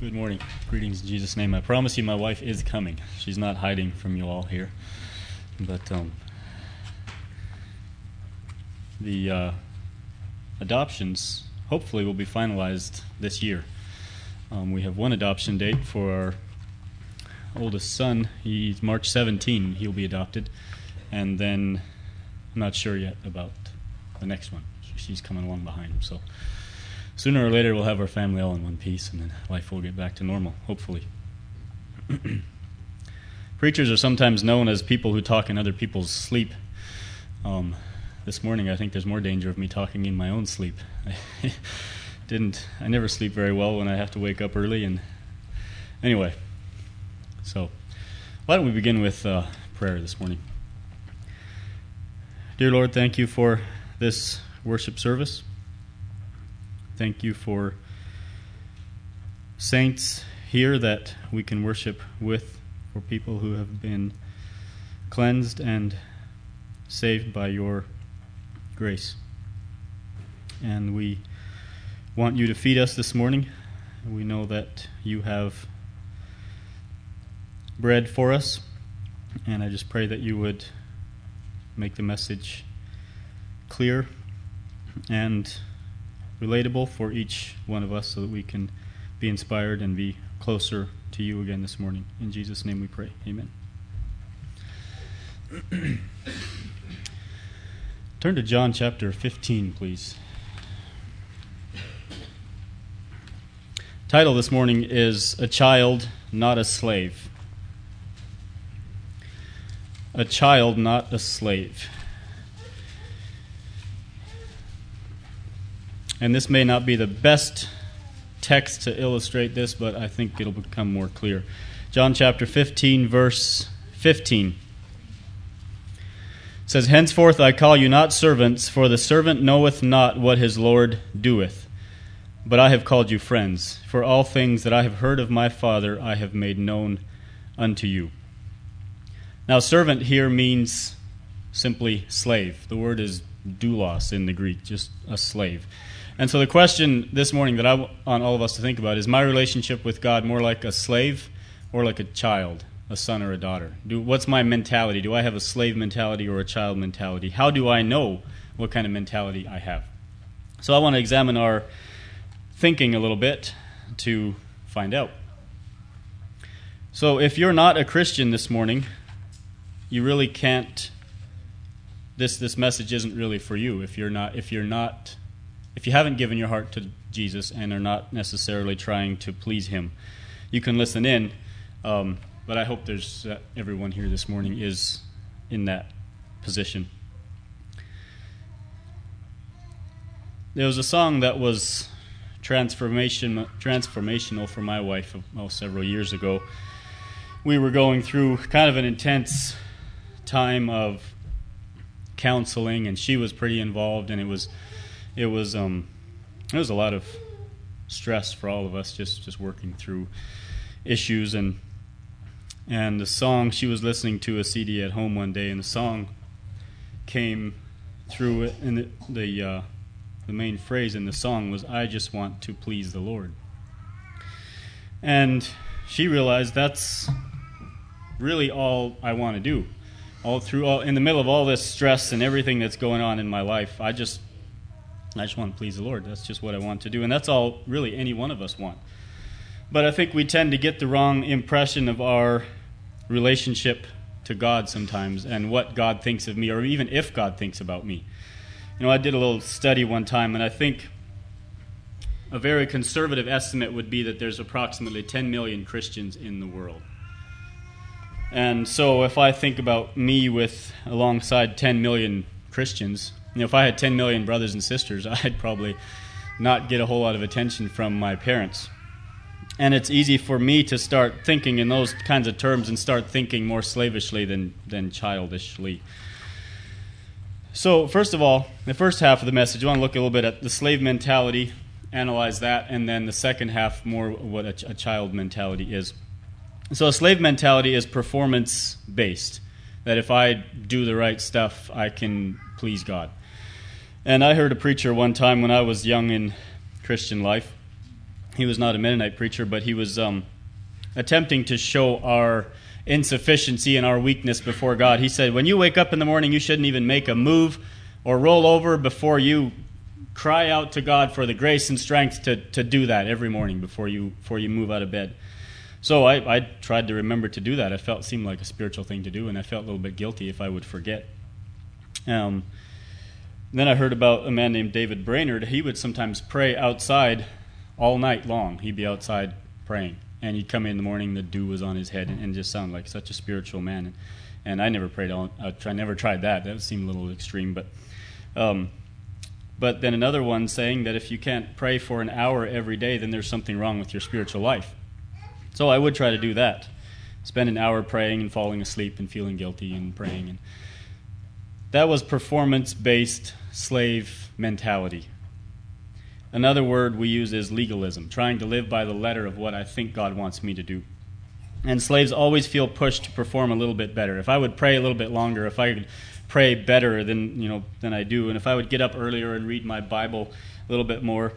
Good morning. Greetings in Jesus' name. I promise you, my wife is coming. She's not hiding from you all here. But um, the uh, adoptions hopefully will be finalized this year. Um, we have one adoption date for our oldest son. He's March 17. He'll be adopted, and then I'm not sure yet about the next one. She's coming along behind him. So sooner or later, we'll have our family all in one piece, and then life will get back to normal. Hopefully. Preachers are sometimes known as people who talk in other people's sleep. Um, this morning, I think there's more danger of me talking in my own sleep. I didn't. I never sleep very well when I have to wake up early. And anyway, so why don't we begin with uh, prayer this morning? Dear Lord, thank you for this worship service. Thank you for saints here that we can worship with, for people who have been cleansed and saved by your grace. And we want you to feed us this morning. We know that you have bread for us. And I just pray that you would make the message clear and relatable for each one of us so that we can be inspired and be closer to you again this morning. In Jesus' name we pray. Amen. Turn to John chapter 15, please. Title this morning is A Child, Not a Slave. A Child, Not a Slave. And this may not be the best text to illustrate this, but I think it'll become more clear. John chapter 15, verse 15 says, Henceforth I call you not servants, for the servant knoweth not what his Lord doeth. But I have called you friends, for all things that I have heard of my Father I have made known unto you. Now, servant here means simply slave. The word is doulos in the Greek, just a slave. And so the question this morning that I want all of us to think about is my relationship with God more like a slave or like a child? a son or a daughter? Do, what's my mentality? Do I have a slave mentality or a child mentality? How do I know what kind of mentality I have? So I want to examine our thinking a little bit to find out. So if you're not a Christian this morning, you really can't this this message isn't really for you if you're not if you're not if you haven't given your heart to Jesus and are not necessarily trying to please him. You can listen in um, but I hope there's uh, everyone here this morning is in that position. There was a song that was transformation transformational for my wife oh, several years ago. We were going through kind of an intense time of counseling, and she was pretty involved, and it was it was um, it was a lot of stress for all of us just just working through issues and and the song she was listening to a CD at home one day, and the song came through it, and the the, uh, the main phrase in the song was "I just want to please the Lord," and she realized that's really all I want to do. All through, all, in the middle of all this stress and everything that's going on in my life, I just, I just want to please the Lord. That's just what I want to do, and that's all really any one of us want. But I think we tend to get the wrong impression of our relationship to God sometimes and what God thinks of me, or even if God thinks about me. You know, I did a little study one time, and I think a very conservative estimate would be that there's approximately 10 million Christians in the world. And so if I think about me with alongside 10 million Christians, you know, if I had 10 million brothers and sisters, I'd probably not get a whole lot of attention from my parents and it's easy for me to start thinking in those kinds of terms and start thinking more slavishly than, than childishly. So, first of all, the first half of the message, I want to look a little bit at the slave mentality, analyze that, and then the second half, more what a, a child mentality is. So, a slave mentality is performance based, that if I do the right stuff, I can please God. And I heard a preacher one time when I was young in Christian life he was not a Mennonite preacher, but he was um, attempting to show our insufficiency and our weakness before God. He said, When you wake up in the morning, you shouldn't even make a move or roll over before you cry out to God for the grace and strength to, to do that every morning before you, before you move out of bed. So I, I tried to remember to do that. I felt seemed like a spiritual thing to do, and I felt a little bit guilty if I would forget. Um, then I heard about a man named David Brainerd. He would sometimes pray outside all night long. He'd be outside praying, and he'd come in the morning. The dew was on his head, and, and just sound like such a spiritual man. And, and I never prayed. All, I never tried that. That seemed a little extreme, but. Um, but then another one saying that if you can't pray for an hour every day, then there's something wrong with your spiritual life. So I would try to do that. Spend an hour praying and falling asleep and feeling guilty and praying. And that was performance based slave mentality. Another word we use is legalism, trying to live by the letter of what I think God wants me to do. And slaves always feel pushed to perform a little bit better. If I would pray a little bit longer, if I could pray better than you know than I do, and if I would get up earlier and read my Bible a little bit more,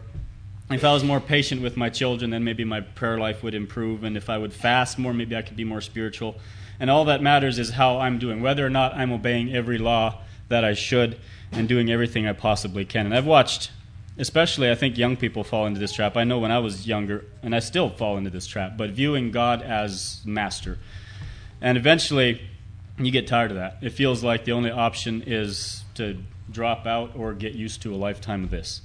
if I was more patient with my children, then maybe my prayer life would improve, and if I would fast more, maybe I could be more spiritual. And all that matters is how I'm doing, whether or not I'm obeying every law that I should and doing everything I possibly can. And I've watched, especially I think young people fall into this trap. I know when I was younger, and I still fall into this trap, but viewing God as master. And eventually, you get tired of that. It feels like the only option is to drop out or get used to a lifetime of this.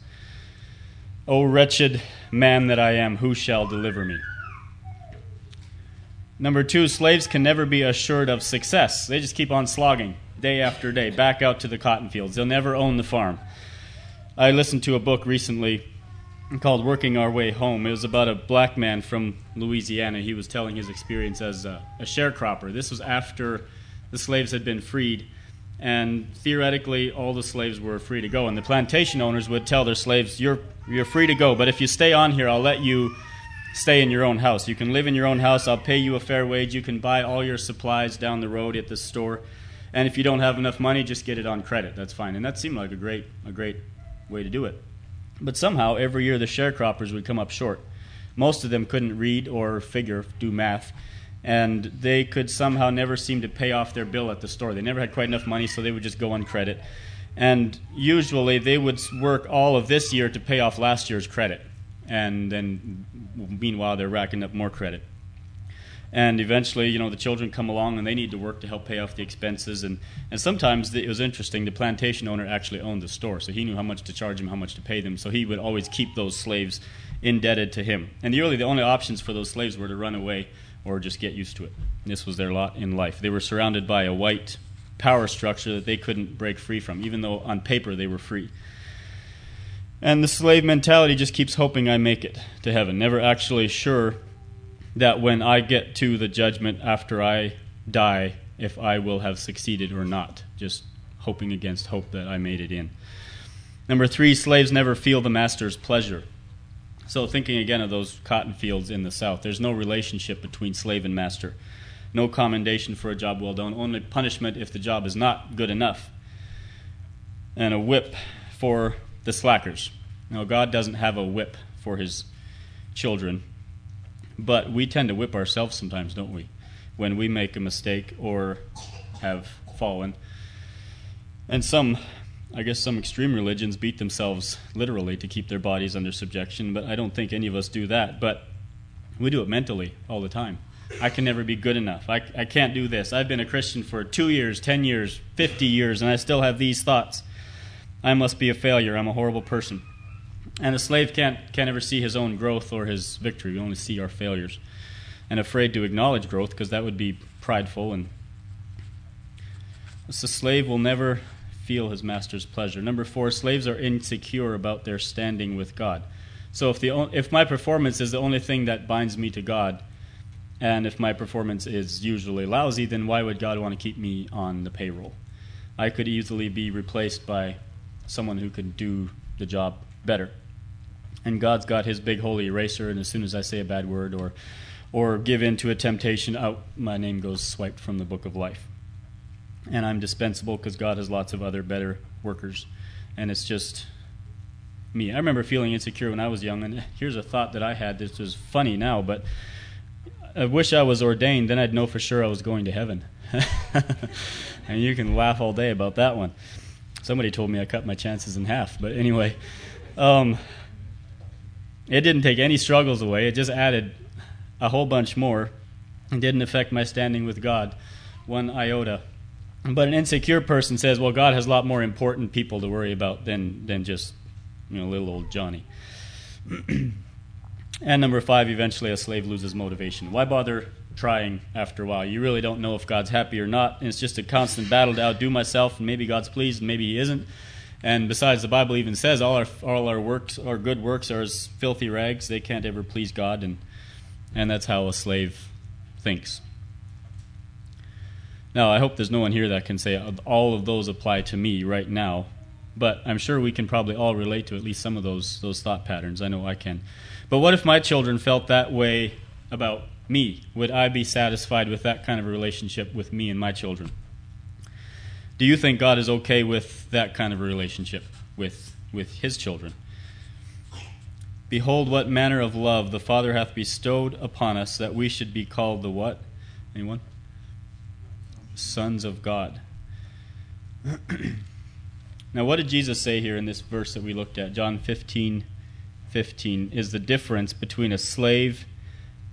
O wretched man that I am, who shall deliver me? Number two, slaves can never be assured of success. They just keep on slogging day after day, back out to the cotton fields. They'll never own the farm. I listened to a book recently called Working Our Way Home. It was about a black man from Louisiana. He was telling his experience as a, a sharecropper. This was after the slaves had been freed, and theoretically, all the slaves were free to go. And the plantation owners would tell their slaves, You're, you're free to go, but if you stay on here, I'll let you stay in your own house. You can live in your own house. I'll pay you a fair wage. You can buy all your supplies down the road at the store. And if you don't have enough money, just get it on credit. That's fine. And that seemed like a great, a great way to do it. But somehow, every year, the sharecroppers would come up short. Most of them couldn't read or figure, do math, and they could somehow never seem to pay off their bill at the store. They never had quite enough money, so they would just go on credit. And usually, they would work all of this year to pay off last year's credit. And then, meanwhile, they're racking up more credit and eventually you know the children come along and they need to work to help pay off the expenses and, and sometimes it was interesting the plantation owner actually owned the store so he knew how much to charge them how much to pay them so he would always keep those slaves indebted to him and really the only options for those slaves were to run away or just get used to it this was their lot in life they were surrounded by a white power structure that they couldn't break free from even though on paper they were free and the slave mentality just keeps hoping i make it to heaven never actually sure that when I get to the judgment after I die, if I will have succeeded or not. Just hoping against hope that I made it in. Number three, slaves never feel the master's pleasure. So, thinking again of those cotton fields in the South, there's no relationship between slave and master. No commendation for a job well done, only punishment if the job is not good enough. And a whip for the slackers. Now, God doesn't have a whip for his children, but we tend to whip ourselves sometimes, don't we? When we make a mistake or have fallen. And some, I guess, some extreme religions beat themselves literally to keep their bodies under subjection, but I don't think any of us do that. But we do it mentally all the time. I can never be good enough. I, I can't do this. I've been a Christian for two years, 10 years, 50 years, and I still have these thoughts. I must be a failure. I'm a horrible person. And a slave can't, can't ever see his own growth or his victory. We only see our failures. And afraid to acknowledge growth because that would be prideful. And the slave will never feel his master's pleasure. Number four, slaves are insecure about their standing with God. So if, the, if my performance is the only thing that binds me to God, and if my performance is usually lousy, then why would God want to keep me on the payroll? I could easily be replaced by someone who could do the job better and God's got his big holy eraser, and as soon as I say a bad word or or give in to a temptation, out my name goes swiped from the book of life. And I'm dispensable because God has lots of other better workers. And it's just me. I remember feeling insecure when I was young, and here's a thought that I had. This was funny now, but I wish I was ordained. Then I'd know for sure I was going to heaven. and you can laugh all day about that one. Somebody told me I cut my chances in half, but anyway, um, it didn't take any struggles away. It just added a whole bunch more. It didn't affect my standing with God one iota. But an insecure person says, well, God has a lot more important people to worry about than, than just you know, little old Johnny. and number five, eventually a slave loses motivation. Why bother trying after a while? You really don't know if God's happy or not. And it's just a constant battle to outdo myself, and maybe God's pleased, and maybe He isn't. And besides, the Bible even says all our all our works, our good works, are as filthy rags. They can't ever please God, and and that's how a slave thinks. Now, I hope there's no one here that can say all of those apply to me right now, but I'm sure we can probably all relate to at least some of those those thought patterns. I know I can. But what if my children felt that way about me? Would I be satisfied with that kind of a relationship with me and my children? Do you think God is okay with that kind of a relationship with with his children? Behold what manner of love the Father hath bestowed upon us that we should be called the what? Anyone? Sons of God. now, what did Jesus say here in this verse that we looked at? John 15 15 is the difference between a slave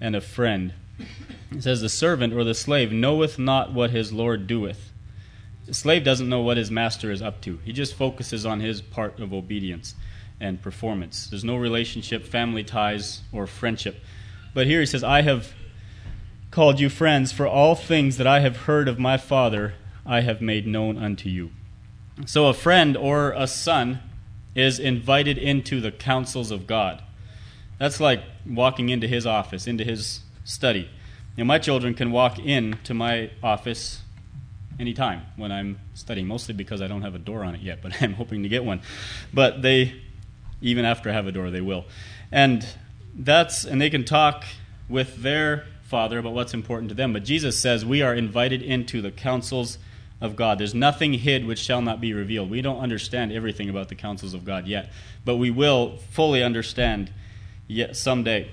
and a friend. It says, The servant or the slave knoweth not what his Lord doeth. The slave doesn't know what his master is up to, he just focuses on his part of obedience and performance. There's no relationship, family ties, or friendship. But here he says, I have called you friends, for all things that I have heard of my Father I have made known unto you. So a friend or a son is invited into the counsels of God. That's like walking into his office, into his study. Know, my children can walk in to my office anytime when I'm studying, mostly because I don't have a door on it yet, but I'm hoping to get one. But they, even after I have a door, they will. And that's, and they can talk with their father about what's important to them. But Jesus says we are invited into the counsels of God. There's nothing hid which shall not be revealed. We don't understand everything about the counsels of God yet, but we will fully understand yet someday.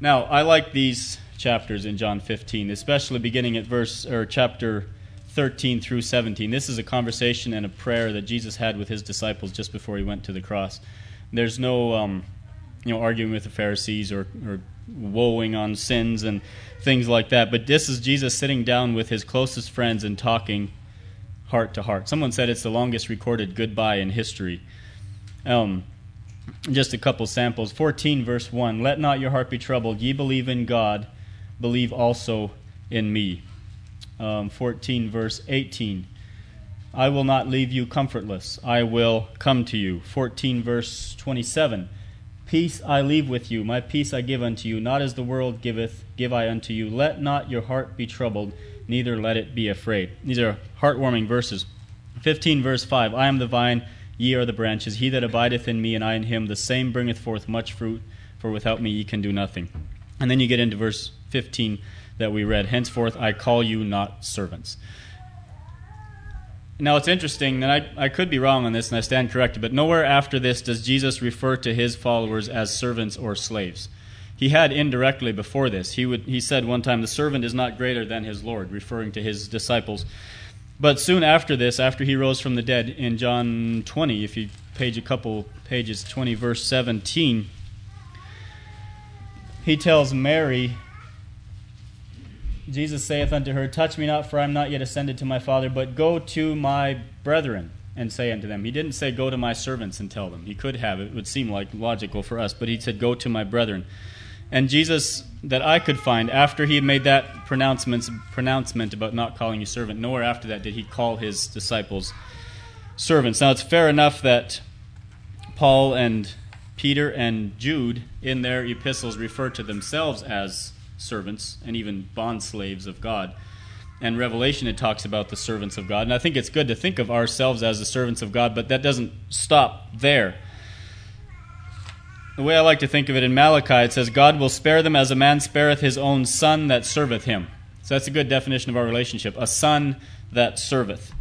Now, I like these chapters in John 15, especially beginning at verse or chapter 13 through 17. This is a conversation and a prayer that Jesus had with his disciples just before he went to the cross. There's no um, you know arguing with the Pharisees or, or woeing on sins and things like that. But this is Jesus sitting down with his closest friends and talking heart to heart. Someone said it's the longest recorded goodbye in history. Um, just a couple samples. 14, verse 1 Let not your heart be troubled. Ye believe in God, believe also in me. Um, 14, verse 18 I will not leave you comfortless, I will come to you. 14, verse 27 Peace I leave with you, my peace I give unto you, not as the world giveth, give I unto you. Let not your heart be troubled, neither let it be afraid. These are heartwarming verses. 15, verse 5 I am the vine, ye are the branches. He that abideth in me, and I in him, the same bringeth forth much fruit, for without me ye can do nothing. And then you get into verse 15 that we read Henceforth I call you not servants. Now it's interesting, and I, I could be wrong on this, and I stand corrected, but nowhere after this does Jesus refer to his followers as servants or slaves. He had indirectly before this. He, would, he said one time, The servant is not greater than his Lord, referring to his disciples. But soon after this, after he rose from the dead, in John 20, if you page a couple pages, 20, verse 17, he tells Mary Jesus saith unto her, Touch me not, for I am not yet ascended to my Father, but go to my brethren and say unto them. He didn't say, Go to my servants and tell them. He could have. It would seem like logical for us, but he said, Go to my brethren. And Jesus, that I could find, after he had made that pronouncement, pronouncement about not calling you servant, nowhere after that did he call his disciples servants. Now, it's fair enough that Paul and Peter and Jude, in their epistles, refer to themselves as servants and even bond slaves of God. And Revelation, it talks about the servants of God. And I think it's good to think of ourselves as the servants of God, but that doesn't stop there. The way I like to think of it in Malachi, it says, God will spare them as a man spareth his own son that serveth him. So that's a good definition of our relationship a son that serveth.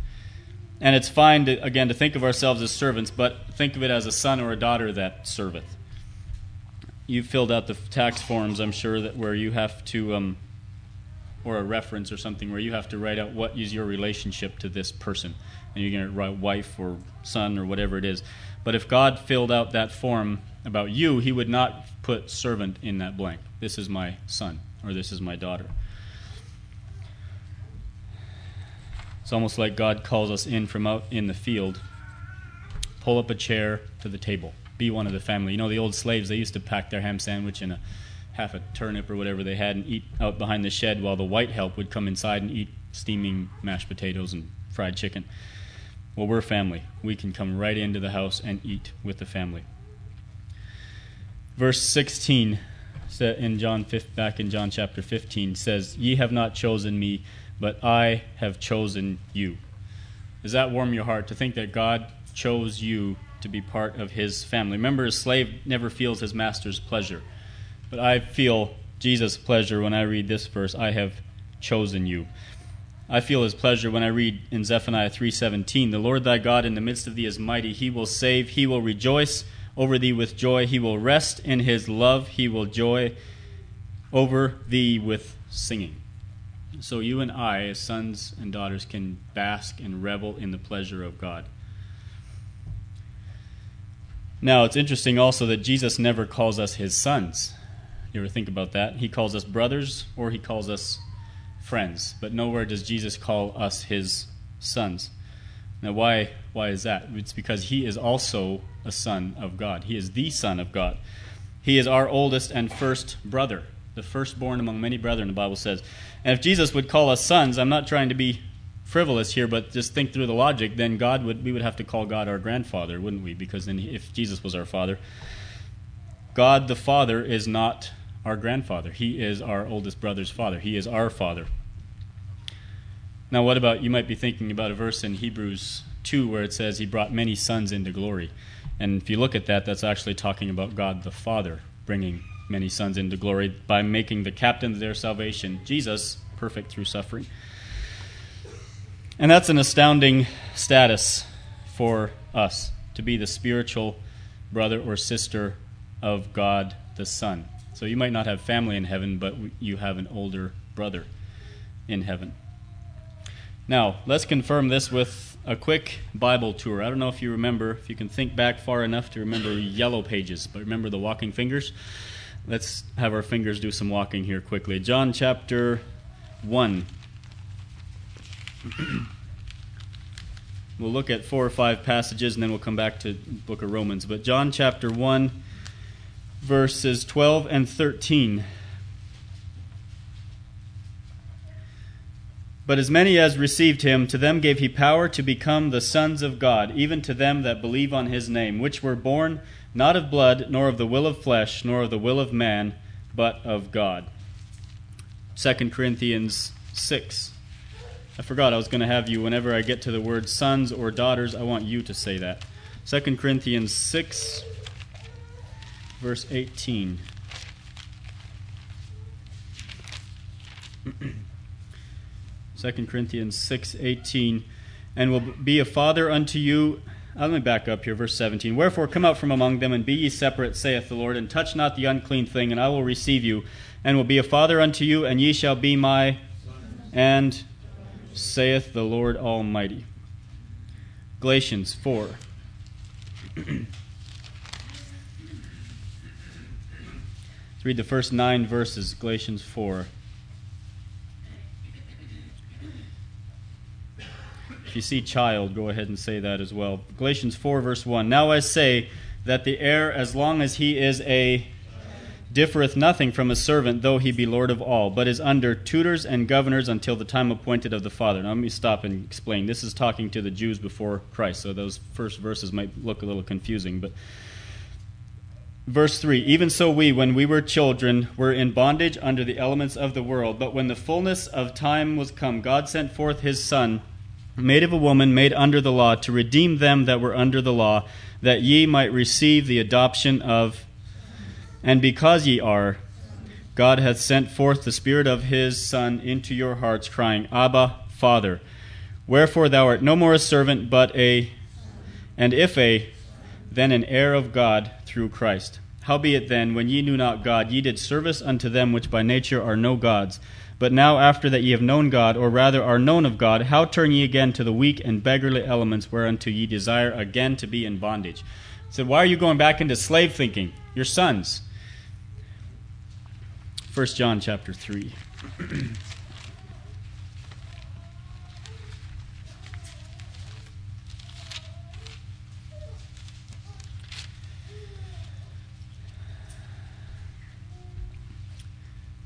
And it's fine, to, again, to think of ourselves as servants, but think of it as a son or a daughter that serveth. You filled out the tax forms, I'm sure, that where you have to, um, or a reference or something, where you have to write out what is your relationship to this person. And you're going to write wife or son or whatever it is. But if God filled out that form about you, He would not put servant in that blank. This is my son, or this is my daughter. It's almost like God calls us in from out in the field. Pull up a chair to the table. Be one of the family. You know, the old slaves, they used to pack their ham sandwich in a half a turnip or whatever they had and eat out behind the shed while the white help would come inside and eat steaming mashed potatoes and fried chicken. Well, we're family. We can come right into the house and eat with the family. Verse 16 in John 5, back in John chapter 15 says, "Ye have not chosen me, but I have chosen you. Does that warm your heart to think that God chose you to be part of his family? Remember, a slave never feels his master's pleasure. But I feel Jesus' pleasure when I read this verse I have chosen you. I feel his pleasure when I read in Zephaniah 3:17, "The Lord thy God in the midst of thee is mighty; he will save, he will rejoice over thee with joy, he will rest in his love, he will joy over thee with singing." So you and I, as sons and daughters, can bask and revel in the pleasure of God. Now, it's interesting also that Jesus never calls us his sons. You ever think about that? He calls us brothers or he calls us friends, but nowhere does Jesus call us his sons. Now, why, why is that? It's because he is also a son of God. He is the son of God. He is our oldest and first brother, the firstborn among many brethren, the Bible says. And if Jesus would call us sons, I'm not trying to be frivolous here, but just think through the logic, then God would we would have to call God our grandfather, wouldn't we? Because then if Jesus was our father, God the Father is not our grandfather. He is our oldest brother's father. He is our father. Now, what about you might be thinking about a verse in Hebrews 2 where it says he brought many sons into glory. And if you look at that, that's actually talking about God the Father bringing many sons into glory by making the captain of their salvation, Jesus, perfect through suffering. And that's an astounding status for us to be the spiritual brother or sister of God the Son. So you might not have family in heaven, but you have an older brother in heaven. Now, let's confirm this with a quick Bible tour. I don't know if you remember, if you can think back far enough to remember yellow pages, but remember the walking fingers? Let's have our fingers do some walking here quickly. John chapter 1. we'll look at four or five passages and then we'll come back to book of Romans. But John chapter 1 verses 12 and 13. But as many as received him, to them gave he power to become the sons of God, even to them that believe on his name, which were born not of blood, nor of the will of flesh, nor of the will of man, but of God. 2 Corinthians 6. I forgot I was going to have you, whenever I get to the word sons or daughters, I want you to say that. 2 Corinthians 6, verse 18. Second Corinthians 6, 18. And will be a father unto you uh, let me back up here, verse 17. Wherefore come out from among them, and be ye separate, saith the Lord, and touch not the unclean thing, and I will receive you, and will be a father unto you, and ye shall be my, and saith the Lord Almighty. Galatians 4. Let's read the first nine verses, Galatians 4. If you see child, go ahead and say that as well. Galatians 4, verse 1. Now I say that the heir, as long as he is a differeth nothing from a servant, though he be Lord of all, but is under tutors and governors until the time appointed of the Father. Now, let me stop and explain. This is talking to the Jews before Christ, so those first verses might look a little confusing. But verse 3 Even so, we, when we were children, were in bondage under the elements of the world. But when the fullness of time was come, God sent forth his Son made of a woman, made under the law, to redeem them that were under the law, that ye might receive the adoption of. And because ye are, God hath sent forth the Spirit of his Son into your hearts, crying, Abba, Father. Wherefore thou art no more a servant, but a, and if a, then an heir of God through Christ. Howbeit then, when ye knew not God, ye did service unto them which by nature are no gods. But now, after that ye have known God, or rather are known of God, how turn ye again to the weak and beggarly elements whereunto ye desire again to be in bondage? So, why are you going back into slave thinking? Your sons. 1 John chapter 3.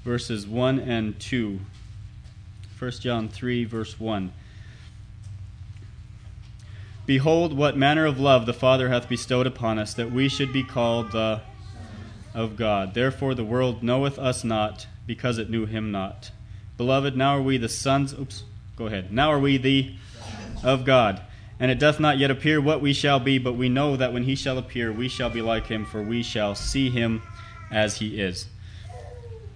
verses 1 and 2. 1 John 3, verse 1. Behold, what manner of love the Father hath bestowed upon us, that we should be called the of God. Therefore the world knoweth us not, because it knew him not. Beloved, now are we the sons. Oops, go ahead. Now are we the of God. And it doth not yet appear what we shall be, but we know that when he shall appear, we shall be like him, for we shall see him as he is.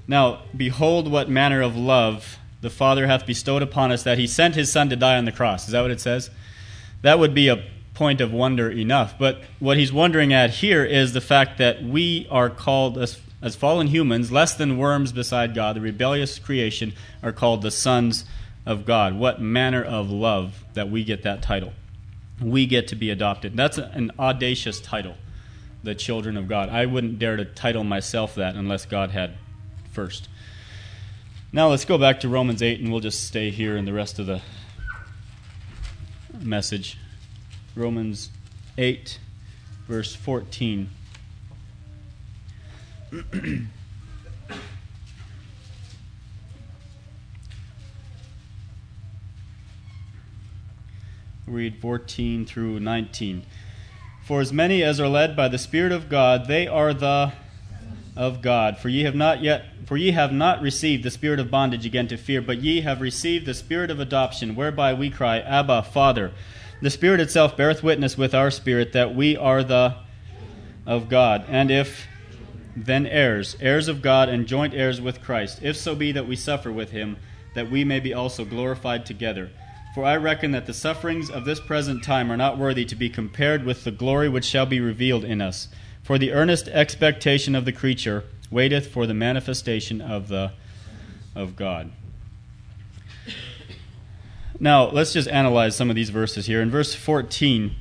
Now, behold what manner of love the Father hath bestowed upon us that he sent his Son to die on the cross. Is that what it says? That would be a point of wonder enough. But what he's wondering at here is the fact that we are called, as, as fallen humans, less than worms beside God, the rebellious creation, are called the sons of God. What manner of love that we get that title. We get to be adopted. That's an audacious title, the children of God. I wouldn't dare to title myself that unless God had first. Now let's go back to Romans 8 and we'll just stay here in the rest of the message. Romans 8, verse 14. Read 14 through 19. For as many as are led by the Spirit of God, they are the of God. For ye have not yet for ye have not received the spirit of bondage again to fear, but ye have received the spirit of adoption, whereby we cry, Abba, Father. The Spirit itself beareth witness with our spirit that we are the of God. And if then heirs, heirs of God and joint heirs with Christ, if so be that we suffer with him, that we may be also glorified together. For I reckon that the sufferings of this present time are not worthy to be compared with the glory which shall be revealed in us. For the earnest expectation of the creature waiteth for the manifestation of the of God. Now, let's just analyze some of these verses here. In verse 14,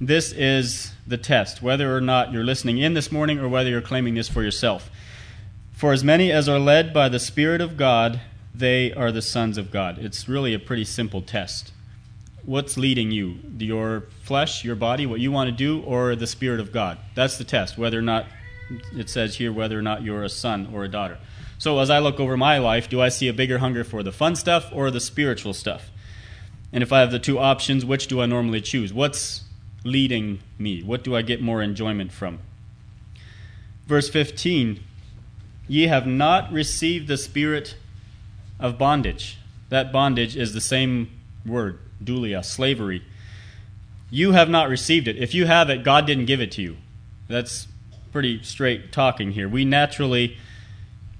this is the test, whether or not you're listening in this morning or whether you're claiming this for yourself. For as many as are led by the Spirit of God, they are the sons of God. It's really a pretty simple test what's leading you? Your flesh, your body, what you want to do, or the Spirit of God? That's the test, whether or not it says here whether or not you're a son or a daughter. So as I look over my life, do I see a bigger hunger for the fun stuff or the spiritual stuff? And if I have the two options, which do I normally choose? What's leading me? What do I get more enjoyment from? Verse 15 Ye have not received the spirit of bondage. That bondage is the same word, dulia, slavery. You have not received it. If you have it, God didn't give it to you. That's pretty straight talking here. We naturally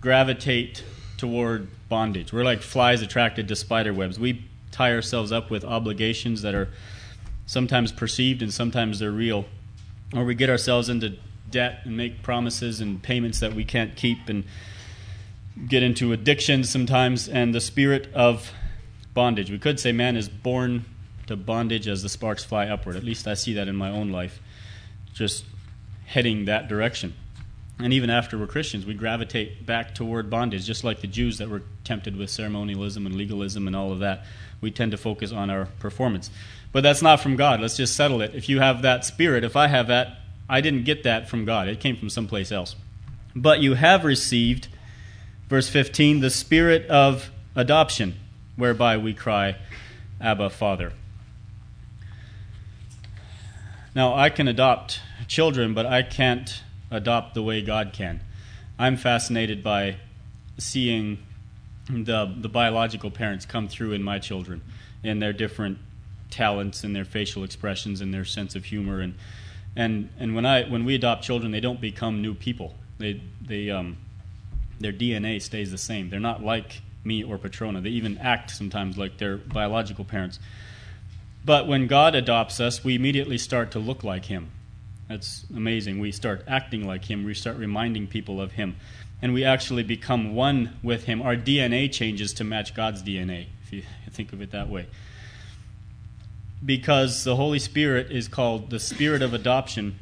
gravitate toward bondage. We're like flies attracted to spider webs. We tie ourselves up with obligations that are sometimes perceived and sometimes they're real. Or we get ourselves into debt and make promises and payments that we can't keep and get into addictions sometimes and the spirit of bondage. We could say man is born to bondage as the sparks fly upward. At least I see that in my own life, just heading that direction. And even after we're Christians, we gravitate back toward bondage, just like the Jews that were tempted with ceremonialism and legalism and all of that. We tend to focus on our performance. But that's not from God. Let's just settle it. If you have that spirit, if I have that, I didn't get that from God. It came from someplace else. But you have received, verse 15, the spirit of adoption whereby we cry, Abba, Father. Now, I can adopt children, but I can't adopt the way God can. I'm fascinated by seeing the, the biological parents come through in my children and their different talents and their facial expressions and their sense of humor and and and when I when we adopt children they don't become new people they they um, their DNA stays the same they're not like me or Patrona. They even act sometimes like their biological parents. But when God adopts us, we immediately start to look like Him. That's amazing. We start acting like Him, we start reminding people of Him, and we actually become one with Him. Our DNA changes to match God's DNA, if you think of it that way. Because the Holy Spirit is called the Spirit of adoption.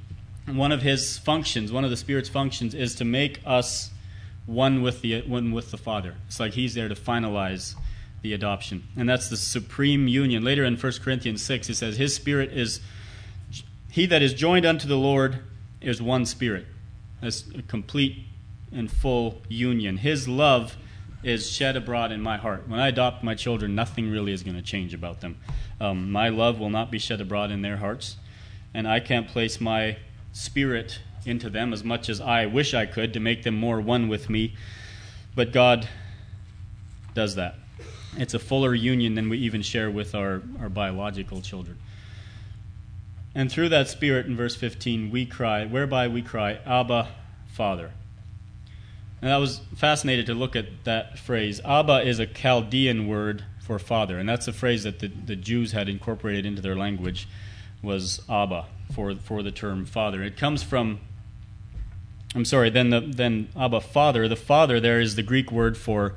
One of His functions, one of the Spirit's functions, is to make us one with the one with the Father. It's like He's there to finalize the adoption, and that's the supreme union. Later in 1 Corinthians six, it says, "His Spirit is he that is joined unto the Lord is one Spirit." That's a complete and full union. His love is shed abroad in my heart. When I adopt my children, nothing really is going to change about them. Um, my love will not be shed abroad in their hearts, and I can't place my spirit into them as much as I wish I could to make them more one with me. But God does that. It's a fuller union than we even share with our, our biological children. And through that Spirit, in verse 15, we cry, whereby we cry, Abba, Father. And I was fascinated to look at that phrase. Abba is a Chaldean word for father, and that's a phrase that the, the Jews had incorporated into their language was Abba for, for the term father. It comes from I'm sorry, then the then Abba Father. The Father there is the Greek word for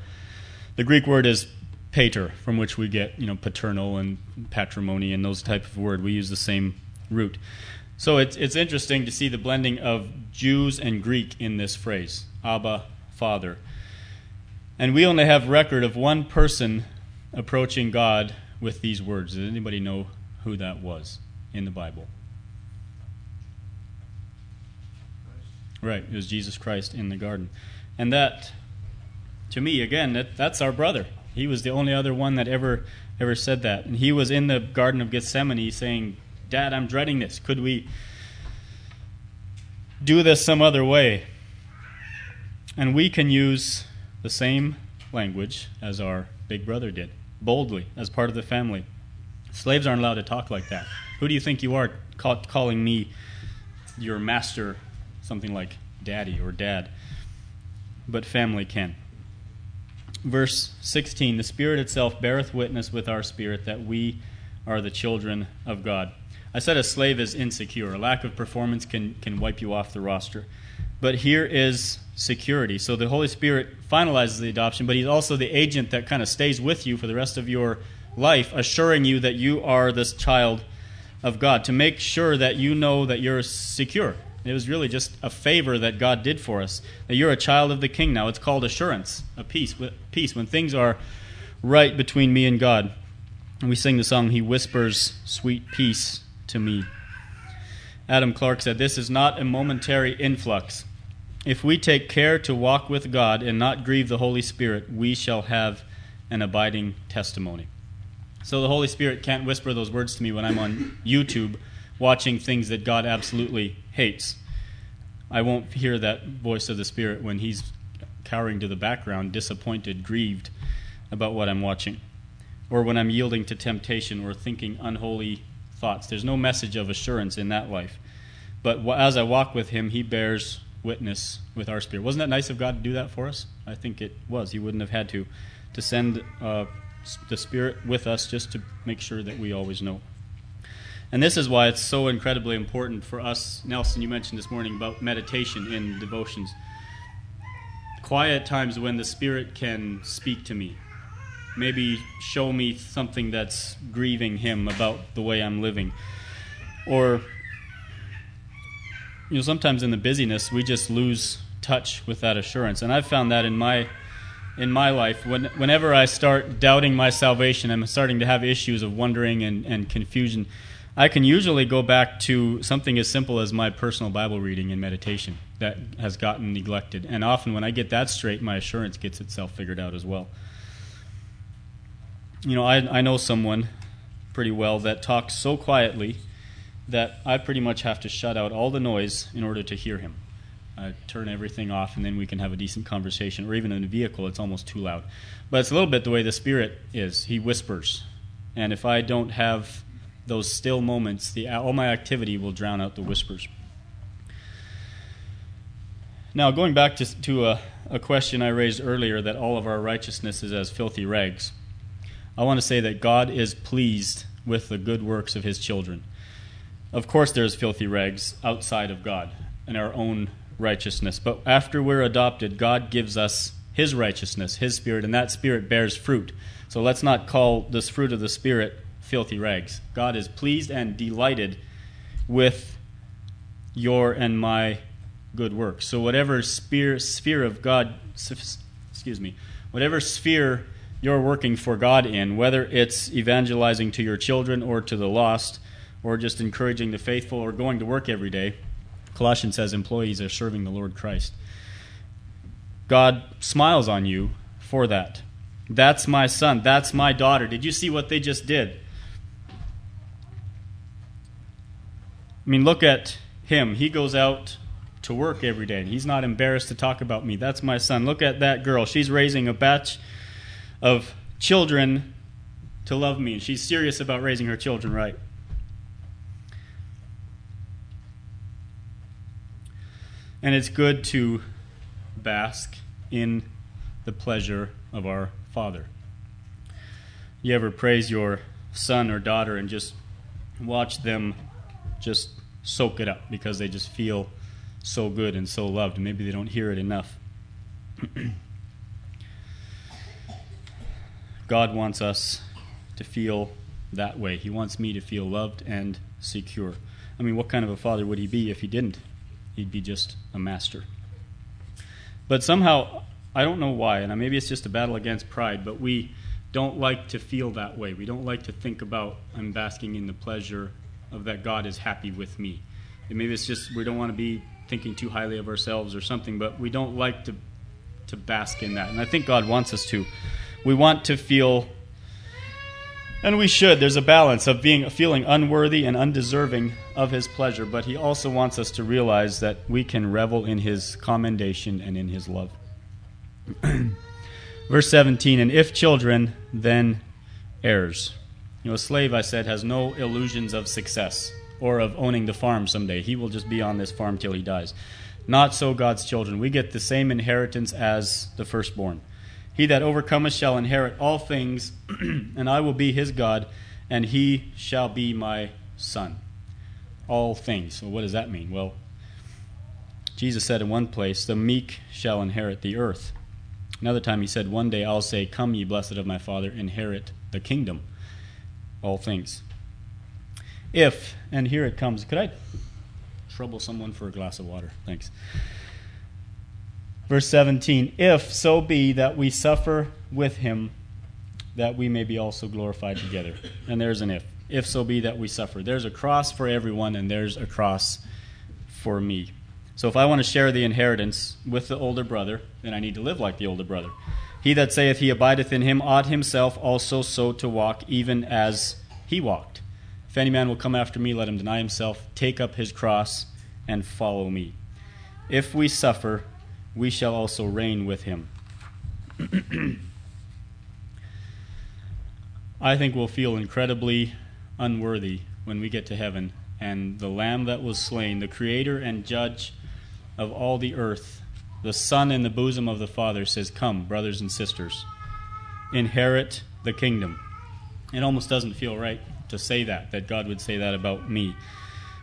the Greek word is pater, from which we get you know paternal and patrimony and those type of word. We use the same root. So it's it's interesting to see the blending of Jews and Greek in this phrase, Abba Father. And we only have record of one person approaching God with these words. Does anybody know who that was in the Bible? Right, it was Jesus Christ in the garden. And that, to me, again, that, that's our brother. He was the only other one that ever ever said that. And he was in the Garden of Gethsemane saying, Dad, I'm dreading this. Could we do this some other way? And we can use the same language as our big brother did, boldly, as part of the family. Slaves aren't allowed to talk like that. Who do you think you are call, calling me your master something like daddy or dad, but family can. Verse 16 The Spirit itself beareth witness with our spirit that we are the children of God. I said a slave is insecure. A lack of performance can, can wipe you off the roster. But here is security. So the Holy Spirit finalizes the adoption, but He's also the agent that kind of stays with you for the rest of your life, assuring you that you are this child of God, to make sure that you know that you're secure, it was really just a favor that God did for us. That you're a child of the King now. It's called assurance, a peace. Peace when things are right between me and God. And we sing the song, He whispers sweet peace to me. Adam Clarke said, This is not a momentary influx. If we take care to walk with God and not grieve the Holy Spirit, we shall have an abiding testimony. So the Holy Spirit can't whisper those words to me when I'm on YouTube watching things that God absolutely hates. I won't hear that voice of the Spirit when He's cowering to the background, disappointed, grieved about what I'm watching, or when I'm yielding to temptation or thinking unholy thoughts. There's no message of assurance in that life. But as I walk with Him, He bears witness with our spirit. Wasn't that nice of God to do that for us? I think it was. He wouldn't have had to to send uh, the Spirit with us just to make sure that we always know. And this is why it's so incredibly important for us. Nelson, you mentioned this morning about meditation in devotions. Quiet times when the Spirit can speak to me, maybe show me something that's grieving Him about the way I'm living. Or, you know, sometimes in the busyness, we just lose touch with that assurance. And I've found that in my in my life, when, whenever I start doubting my salvation, I'm starting to have issues of wondering and, and confusion I can usually go back to something as simple as my personal Bible reading and meditation that has gotten neglected. And often, when I get that straight, my assurance gets itself figured out as well. You know, I, I know someone pretty well that talks so quietly that I pretty much have to shut out all the noise in order to hear him. I turn everything off, and then we can have a decent conversation. Or even in a vehicle, it's almost too loud. But it's a little bit the way the Spirit is. He whispers. And if I don't have those still moments, the, all my activity will drown out the whispers. Now, going back to, to a, a question I raised earlier that all of our righteousness is as filthy rags, I want to say that God is pleased with the good works of his children. Of course, there's filthy rags outside of God and our own righteousness, but after we're adopted, God gives us his righteousness, his spirit, and that spirit bears fruit. So let's not call this fruit of the spirit filthy rags. God is pleased and delighted with your and my good works. So whatever sphere, sphere of God, excuse me, whatever sphere you're working for God in, whether it's evangelizing to your children or to the lost, or just encouraging the faithful or going to work every day, Colossians says employees are serving the Lord Christ. God smiles on you for that. That's my son. That's my daughter. Did you see what they just did? I mean, look at him. He goes out to work every day, and he's not embarrassed to talk about me. That's my son. Look at that girl. She's raising a batch of children to love me, and she's serious about raising her children right. And it's good to bask in the pleasure of our Father. You ever praise your son or daughter and just watch them just soak it up because they just feel so good and so loved? Maybe they don't hear it enough. God wants us to feel that way. He wants me to feel loved and secure. I mean, what kind of a father would he be if he didn't? He'd be just a master. But somehow, I don't know why, and maybe it's just a battle against pride, but we don't like to feel that way. We don't like to think about, I'm basking in the pleasure of that God is happy with me. And maybe it's just we don't want to be thinking too highly of ourselves or something, but we don't like to, to bask in that. And I think God wants us to we want to feel and we should there's a balance of being feeling unworthy and undeserving of his pleasure but he also wants us to realize that we can revel in his commendation and in his love. Verse 17 and if children then heirs. You know a slave i said has no illusions of success or of owning the farm someday. He will just be on this farm till he dies. Not so god's children. We get the same inheritance as the firstborn he that overcometh shall inherit all things, and I will be his God, and he shall be my son. All things. So, what does that mean? Well, Jesus said in one place, The meek shall inherit the earth. Another time he said, One day I'll say, Come, ye blessed of my Father, inherit the kingdom. All things. If, and here it comes, could I trouble someone for a glass of water? Thanks. Verse 17 If so be that we suffer with him, that we may be also glorified together. And there's an if. If so be that we suffer. There's a cross for everyone, and there's a cross for me. So if I want to share the inheritance with the older brother, then I need to live like the older brother. He that saith he abideth in him ought himself also so to walk, even as he walked. If any man will come after me, let him deny himself, take up his cross, and follow me. If we suffer, we shall also reign with him. I think we'll feel incredibly unworthy when we get to heaven, and the Lamb that was slain, the Creator and Judge of all the earth, the Son in the bosom of the Father, says, Come, brothers and sisters, inherit the kingdom. It almost doesn't feel right to say that, that God would say that about me.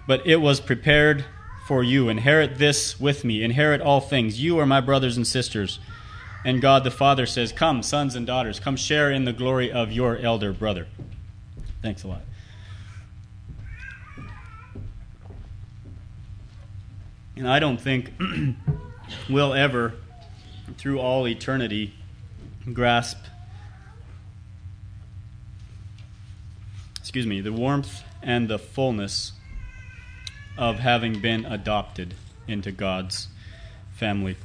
But it was prepared for you. Inherit this with me. Inherit all things. You are my brothers and sisters. And God the Father says, Come, sons and daughters, come share in the glory of your elder brother. Thanks a lot. And I don't think we'll ever, through all eternity, grasp, excuse me, the warmth and the fullness of having been adopted into God's family.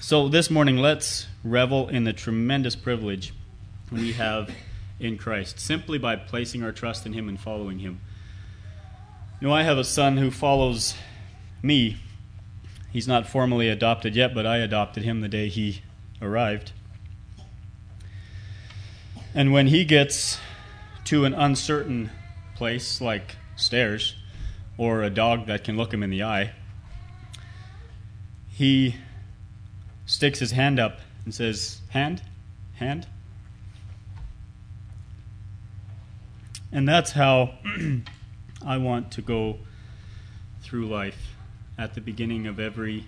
So this morning, let's revel in the tremendous privilege we have in Christ simply by placing our trust in Him and following Him. You know, I have a son who follows me. He's not formally adopted yet, but I adopted him the day he arrived. And when he gets to an uncertain place like stairs, or a dog that can look him in the eye, he sticks his hand up and says, Hand? Hand? And that's how I want to go through life. At the beginning of every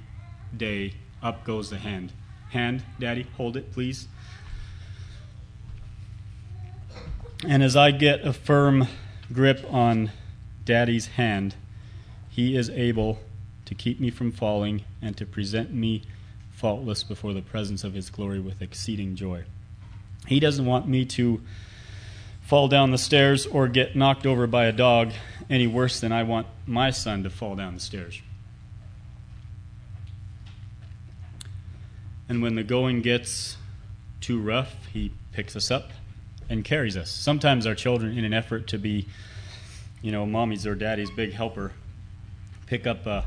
day, up goes the hand. Hand, Daddy, hold it, please. And as I get a firm grip on Daddy's hand, he is able to keep me from falling and to present me faultless before the presence of his glory with exceeding joy. He doesn't want me to fall down the stairs or get knocked over by a dog any worse than I want my son to fall down the stairs. And when the going gets too rough, he picks us up and carries us. Sometimes our children, in an effort to be, you know, mommy's or daddy's big helper, pick up a,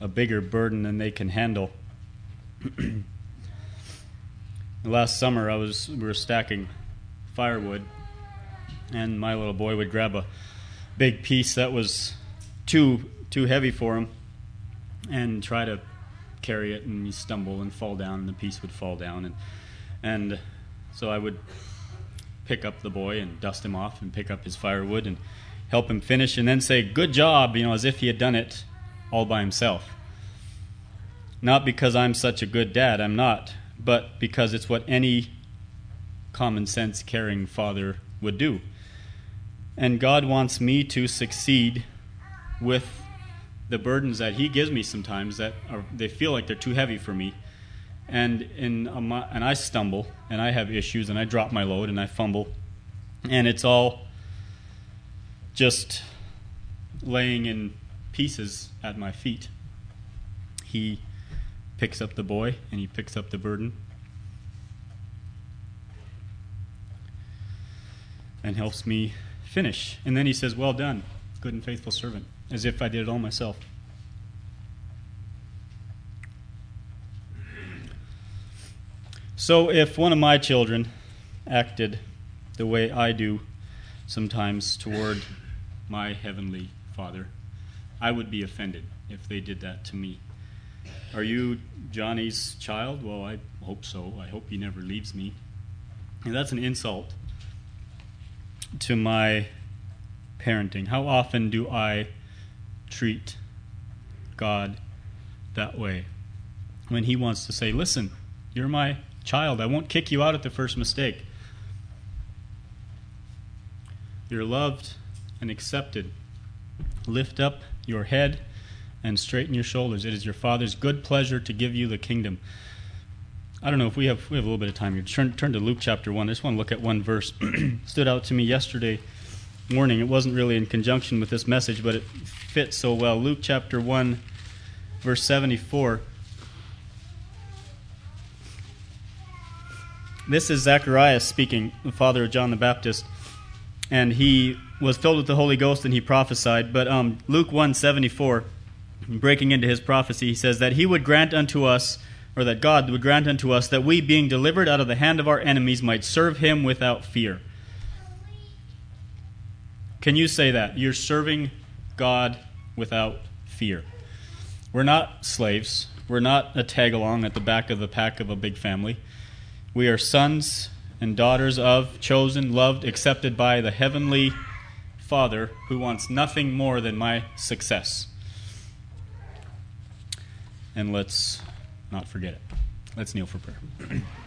a bigger burden than they can handle. Last summer, I was we were stacking firewood, and my little boy would grab a big piece that was too too heavy for him, and try to carry it, and he stumble and fall down, and the piece would fall down, and and so I would pick up the boy and dust him off, and pick up his firewood and help him finish, and then say "Good job," you know, as if he had done it all by himself. Not because I'm such a good dad, I'm not, but because it's what any common sense, caring father would do. And God wants me to succeed with the burdens that He gives me sometimes that are, they feel like they're too heavy for me. And, in a, and I stumble, and I have issues, and I drop my load, and I fumble. And it's all just laying in pieces at my feet. He picks up the boy, and he picks up the burden, and helps me finish. And then he says, Well done, good and faithful servant, as if I did it all myself. So if one of my children acted the way I do sometimes toward my heavenly Father, I would be offended if they did that to me. Are you Johnny's child? Well, I hope so. I hope he never leaves me. And that's an insult to my parenting? How often do I treat God that way? When He wants to say, Listen, you're my child. I won't kick you out at the first mistake. You're loved and accepted. Lift up your head and straighten your shoulders. It is your Father's good pleasure to give you the kingdom. I don't know if we have we have a little bit of time here. Turn turn to Luke chapter one. I just want to look at one verse. Stood out to me yesterday morning. It wasn't really in conjunction with this message, but it fits so well. Luke chapter one, verse seventy This is Zacharias speaking, the father of John the Baptist, and he was filled with the Holy Ghost and he prophesied. But um, Luke one seventy four, breaking into his prophecy, he says that he would grant unto us or that God would grant unto us that we, being delivered out of the hand of our enemies, might serve him without fear. Can you say that? You're serving God without fear. We're not slaves. We're not a tag along at the back of the pack of a big family. We are sons and daughters of, chosen, loved, accepted by the Heavenly Father who wants nothing more than my success. And let's not forget it. Let's kneel for prayer.